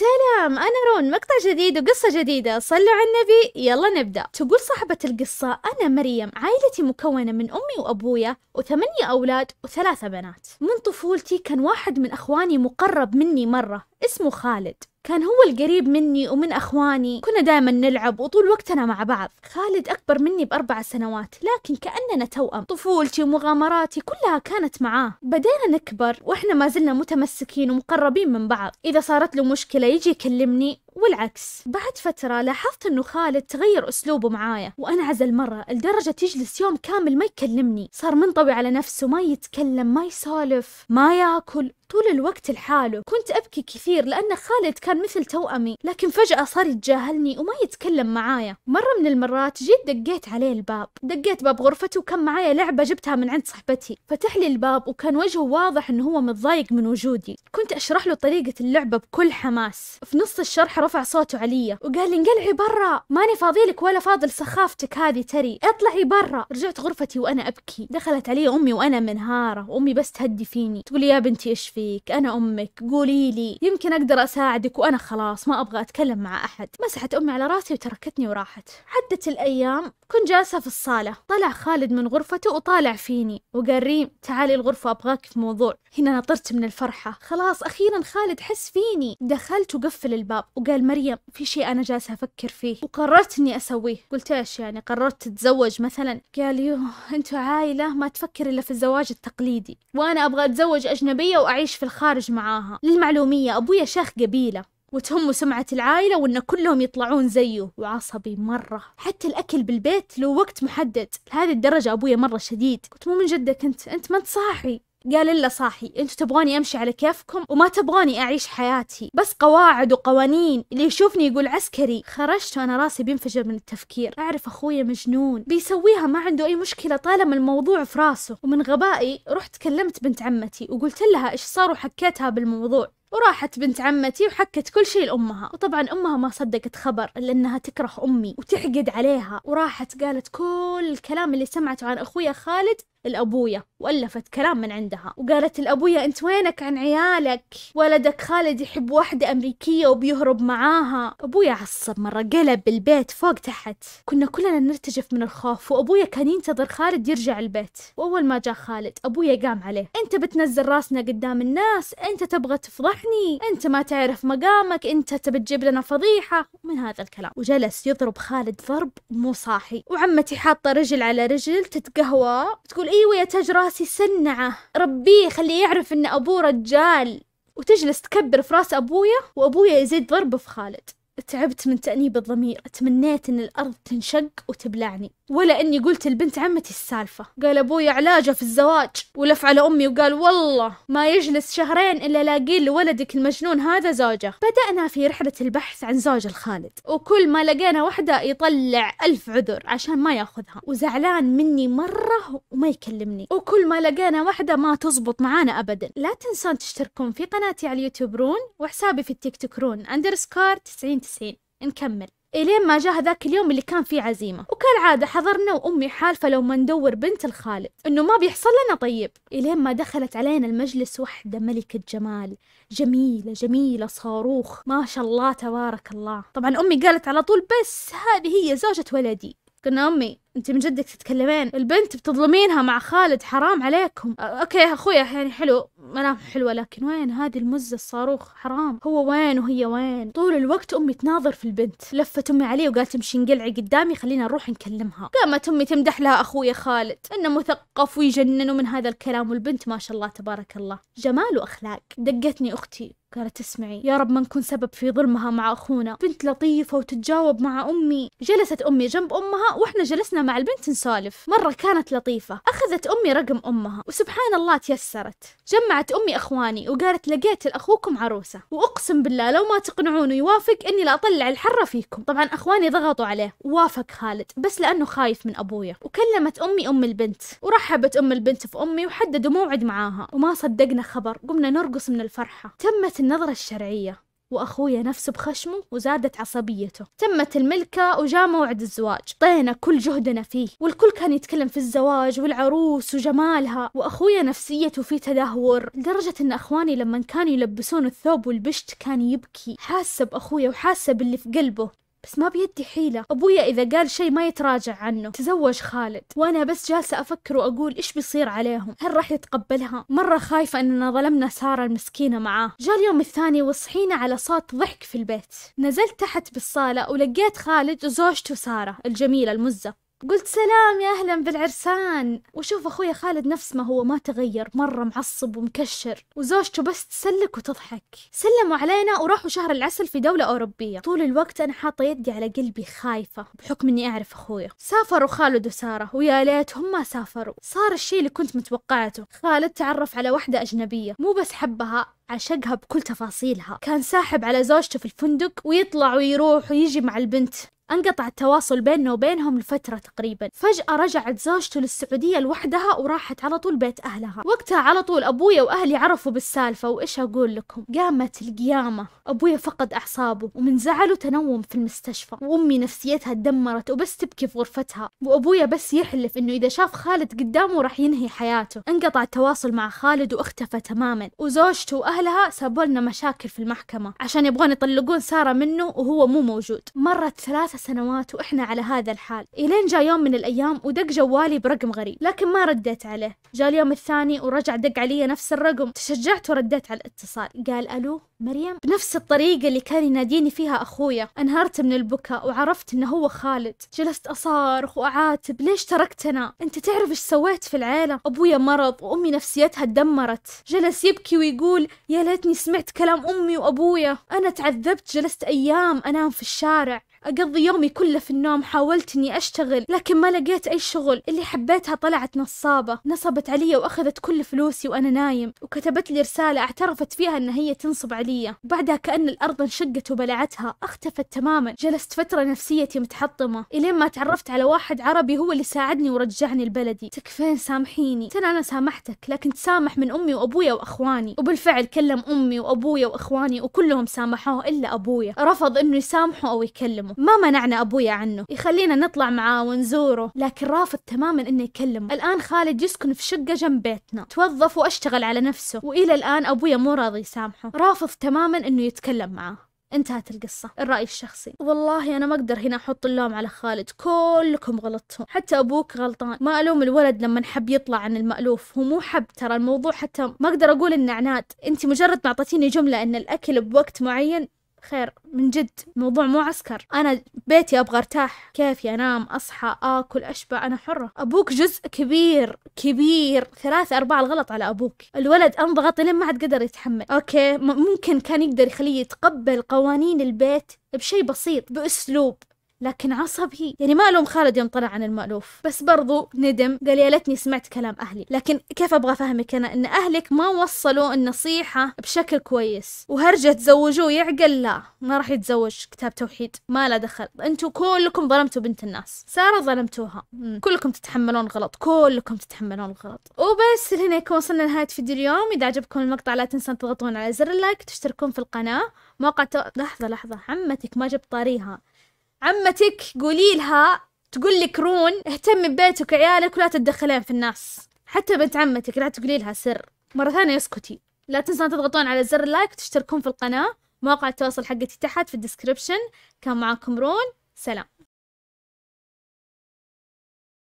سلام أنا رون مقطع جديد وقصة جديدة. صلوا على النبي. يلا نبدأ. تقول صاحبة القصة أنا مريم عائلتي مكونة من أمي وأبويا وثمانية أولاد وثلاثة بنات. من طفولتي كان واحد من أخواني مقرب مني مرة اسمه خالد. كان هو القريب مني ومن أخواني. كنا دائما نلعب وطول وقتنا مع بعض. خالد أكبر مني بأربع سنوات لكن كأننا توأم. طفولتي ومغامراتي كلها كانت معاه. بدينا نكبر وإحنا ما زلنا متمسكين ومقربين من بعض. إذا صارت له مشكلة يجي يكلمني والعكس بعد فترة لاحظت إنه خالد تغير أسلوبه معايا وأنا عزل مرة لدرجة يجلس يوم كامل ما يكلمني. صار منطوي على نفسه ما يتكلم ما يسولف ما ياكل. طول الوقت لحاله. كنت أبكي كثير لأن خالد كان مثل توأمي لكن فجأة صار يتجاهلني وما يتكلم معايا. مرة من المرات جيت دقيت عليه الباب. دقيت باب غرفته وكان معايا لعبة جبتها من عند صاحبتي. فتح لي الباب وكان وجهه واضح إنه هو متضايق من وجودي. كنت أشرح له طريقة اللعبة بكل حماس. في نص الشرح رفع صوته علي. وقال لي انقلعي برا. ماني فاضيلك ولا فاضل سخافتك هذه تري. اطلعي برا. رجعت غرفتي وأنا أبكي. دخلت علي أمي وأنا منهارة. وأمي بس تهدي فيني. تقولي يا بنتي إيش فيك؟ أنا أمك. قولي لي. يمكن أقدر أساعدك. وأنا خلاص ما أبغى أتكلم مع أحد. مسحت أمي على راسي وتركتني وراحت. عدت الأيام. كنت جالسة في الصالة. طلع خالد من غرفته وطالع فيني. وقال ريم تعالي الغرفة أبغاك في موضوع. هنا نطرت من الفرحة. خلاص أخيرا خالد حس فيني. دخلت وقفل الباب. وقال مريم في شيء أنا جالسة أفكر فيه. وقررت إني أسويه. قلت إيش يعني؟ قررت تتزوج مثلا. قال يوه أنتوا عائلة ما تفكر إلا في الزواج التقليدي. وأنا أبغى أتزوج أجنبية وأعيش في الخارج معاها. للمعلومية أبويا شيخ قبيلة. وتهمه سمعة العائلة وإن كلهم يطلعون زيه. وعصبي مرة. حتى الأكل بالبيت له وقت محدد. لهذه الدرجة أبويا مرة شديد. قلت مو من جدك أنت؟ أنت ما أنت صاحي. قال إلا صاحي أنتوا تبغوني أمشي على كيفكم وما تبغوني أعيش حياتي. بس قواعد وقوانين اللي يشوفني يقول عسكري خرجت وأنا راسي بينفجر من التفكير أعرف أخويا مجنون بيسويها ما عنده أي مشكلة طالما الموضوع في راسه. ومن غبائي رحت كلمت بنت عمتي وقلت لها إيش صار وحكيتها بالموضوع. وراحت بنت عمتي وحكت كل شيء لأمها. وطبعا أمها ما صدقت خبر لأنها تكره أمي وتحقد عليها. وراحت قالت كل الكلام اللي سمعته عن أخويا خالد الأبويا وألفت كلام من عندها وقالت الأبويا أنت وينك عن عيالك؟ ولدك خالد يحب واحدة أمريكية وبيهرب معاها. أبويا عصب مرة قلب البيت فوق تحت. كنا كلنا نرتجف من الخوف وأبويا كان ينتظر خالد يرجع البيت. وأول ما جاء خالد أبويا قام عليه. أنت بتنزل راسنا قدام الناس أنت تبغى تفضحني؟ أنت ما تعرف مقامك أنت تبي تجيب لنا فضيحة؟ من هذا الكلام. وجلس يضرب خالد ضرب مو صاحي. وعمتي حاطة رجل على رجل تتقهوى تقول أيوه يا تاج راسي سنعة. ربيه خليه يعرف إن أبوه رجال. وتجلس تكبر في راس أبويا وأبويا يزيد ضربه في خالد. تعبت من تأنيب الضمير. تمنيت إن الأرض تنشق وتبلعني. ولا إني قلت لبنت عمتي السالفة. قال أبوي علاجة في الزواج. ولف على أمي وقال والله ما يجلس شهرين إلا لاقين لولدك المجنون هذا زوجة. بدأنا في رحلة البحث عن زوج الخالد. وكل ما لقينا وحدة يطلع ألف عذر عشان ما يأخذها. وزعلان مني مرة وما يكلمني. وكل ما لقينا وحدة ما تزبط معانا أبدا. لا تنسون تشتركون في قناتي على اليوتيوب رون وحسابي في التيك توك رون. أندرسكار 90 90 نكمل. إلين ما جاء هذاك اليوم اللي كان فيه عزيمة. وكالعادة حضرنا وأمي حالفة لو ما ندور بنت لخالد إنه ما بيحصل لنا طيب. إلين ما دخلت علينا المجلس وحدة ملكة جمال. جميلة جميلة صاروخ. ما شاء الله تبارك الله. طبعا أمي قالت على طول بس هذه هي زوجة ولدي. قلنا أمي أنت من جدك تتكلمين؟ البنت بتظلمينها مع خالد حرام عليكم. okay أخويا يعني حلو. ملامح حلوة لكن وين هذه المزة؟ الصاروخ حرام. هو وين وهي وين؟ طول الوقت أمي تناظر في البنت. لفت أمي علي وقالت امشي انقلعي قدامي خلينا نروح نكلمها. قامت أمي تمدح لها أخويا خالد. إنه مثقف ويجنن من هذا الكلام والبنت ما شاء الله تبارك الله. جمال وأخلاق. دقتني أختي. قالت اسمعي يا رب ما نكون سبب في ظلمها مع أخونا. بنت لطيفة وتتجاوب مع أمي. جلست أمي جنب أمها وإحنا جلسنا مع البنت نسولف مرة كانت لطيفة. أخذت أمي رقم أمها وسبحان الله تيسرت. جمعت أمي أخواني وقالت لقيت لاخوكم عروسة. وأقسم بالله لو ما تقنعونه يوافق إني لا أطلع الحرة فيكم. طبعا أخواني ضغطوا عليه. ووافق خالد بس لأنه خايف من أبويا. وكلمت أمي أم البنت. ورحبت أم البنت في أمي وحددوا موعد معاها. وما صدقنا خبر قمنا نرقص من الفرحة. تمت النظرة الشرعية. وأخويا نفسه بخشمه وزادت عصبيته. تمت الملكة وجاء موعد الزواج. طينا كل جهدنا فيه والكل كان يتكلم في الزواج والعروس وجمالها وأخويا نفسيته في تدهور لدرجة إن أخواني لما كانوا يلبسون الثوب والبشت كان يبكي حاسة بأخويا وحاسة باللي في قلبه. بس ما بيدي حيلة. أبويا إذا قال شيء ما يتراجع عنه. تزوج خالد. وأنا بس جالسة أفكر وأقول إيش بيصير عليهم؟ هل راح يتقبلها؟ مرة خايفة أننا ظلمنا سارة المسكينة معاه. جاء اليوم الثاني وصحينا على صوت ضحك في البيت. نزلت تحت بالصالة ولقيت خالد وزوجته سارة الجميلة المزة. قلت سلام يا أهلا بالعرسان. وشوف أخويا خالد نفس ما هو ما تغير مرة معصب ومكشر. وزوجته بس تسلك وتضحك. سلموا علينا وراحوا شهر العسل في دولة أوروبية. طول الوقت أنا حاطة يدي على قلبي خايفة بحكم إني أعرف أخويا. سافروا خالد وسارة ويا ليتهم ما سافروا. صار الشيء اللي كنت متوقعته. خالد تعرف على واحدة أجنبية مو بس حبها عشقها بكل تفاصيلها. كان ساحب على زوجته في الفندق ويطلع ويروح ويجي مع البنت. أنقطع التواصل بيننا وبينهم لفترة تقريبا. فجأة رجعت زوجته للسعودية لوحدها وراحت على طول بيت أهلها. وقتها على طول أبويا وأهلي عرفوا بالسالفة وإيش أقول لكم. قامت القيامة. أبويا فقد أعصابه ومن زعله تنوم في المستشفى. وأمي نفسيتها تدمرت وبس تبكي في غرفتها. وأبويا بس يحلف إنه إذا شاف خالد قدامه راح ينهي حياته. انقطع التواصل مع خالد واختفى تماما. وزوجته وأهلها سابوا لنا مشاكل في المحكمة. عشان يبغون يطلقون سارة منه وهو مو موجود. مرت ثلاثة سنوات وإحنا على هذا الحال. إلين جاء يوم من الأيام ودق جوالي برقم غريب لكن ما رديت عليه. جاء اليوم الثاني ورجع دق علي نفس الرقم. تشجعت ورديت على الاتصال. قال ألو مريم؟ بنفس الطريقة اللي كان يناديني فيها أخويا. انهارت من البكاء وعرفت إنه هو خالد. جلست أصارخ وأعاتب ليش تركتنا؟ أنت تعرف إيش سويت في العيلة أبويا مرض وأمي نفسيتها تدمرت. جلس يبكي ويقول يا ليتني سمعت كلام أمي وأبويا. أنا تعذبت جلست أيام أنام في الشارع. أقضي يومي كله في النوم حاولت إني أشتغل لكن ما لقيت أي شغل. اللي حبيتها طلعت نصابة. نصبت علي وأخذت كل فلوسي وأنا نايم. وكتبت لي رسالة اعترفت فيها إن هي تنصب علي. بعدها كأن الأرض انشقت وبلعتها. اختفت تماما. جلست فترة نفسيتي متحطمة. إلين ما تعرفت على واحد عربي هو اللي ساعدني ورجعني البلدي. تكفين سامحيني؟ ترى أنا سامحتك لكن تسامح من أمي وأبويا وأخواني. وبالفعل كلم أمي وأبويا وأخواني وكلهم سامحوه إلا أبويا. رفض إنه يسامحه أو يكلمه. ما منعنا أبويا عنه. يخلينا نطلع معاه ونزوره. لكن رافض تماما إنه يكلمه. الآن خالد يسكن في شقة جنب بيتنا. توظف وأشتغل على نفسه. وإلى الآن أبويا مو راضي يسامحه. رافض تماما إنه يتكلم معاه. انتهت القصة. الرأي الشخصي. والله أنا ما أقدر هنا أحط اللوم على خالد. كلكم غلطتم حتى أبوك غلطان. ما ألوم الولد لما حب يطلع عن المألوف. هو مو حب. ترى الموضوع حتى ما أقدر أقول إنه عناد. أنت مجرد ما أعطيتيني جملة إن الأكل بوقت معين خير من جد موضوع مو عسكر. أنا بيتي أبغى أرتاح كيفي أنام أصحى آكل أشبع أنا حرة. أبوك جزء كبير كبير. ثلاثة أرباع الغلط على أبوك. الولد أنضغط لين ما عاد قدر يتحمل. okay ممكن كان يقدر يخليه يتقبل قوانين البيت بشيء بسيط بأسلوب. لكن عصبي. يعني ما ألوم خالد يوم طلع عن المألوف. بس برضو ندم. قال يا ليتني سمعت كلام أهلي. لكن كيف أبغى أفهمك أنا؟ إن أهلك ما وصلوا النصيحة بشكل كويس. وهرجة تزوجوه يعقل لا ما راح يتزوج كتاب توحيد. ما له دخل. أنتوا كلكم ظلمتوا بنت الناس. سارة ظلمتوها. مم. كلكم تتحملون غلط. كلكم تتحملون الغلط وبس هنا يكون وصلنا لنهاية فيديو اليوم. إذا عجبكم المقطع لا تنسون تضغطون على زر اللايك وتشتركون في القناة. موقع. لحظة لحظة. عمتك ما جبت طاريها. عمتك قولي لها تقول لك رون اهتمي ببيتك وعيالك ولا تتدخلين في الناس. حتى بنت عمتك لا تقولي لها سر. مرة ثانية اسكتي. لا تنسون تضغطون على زر ال like وتشتركون في القناة. مواقع التواصل حقتي تحت في ال description كان معاكم رون. سلام.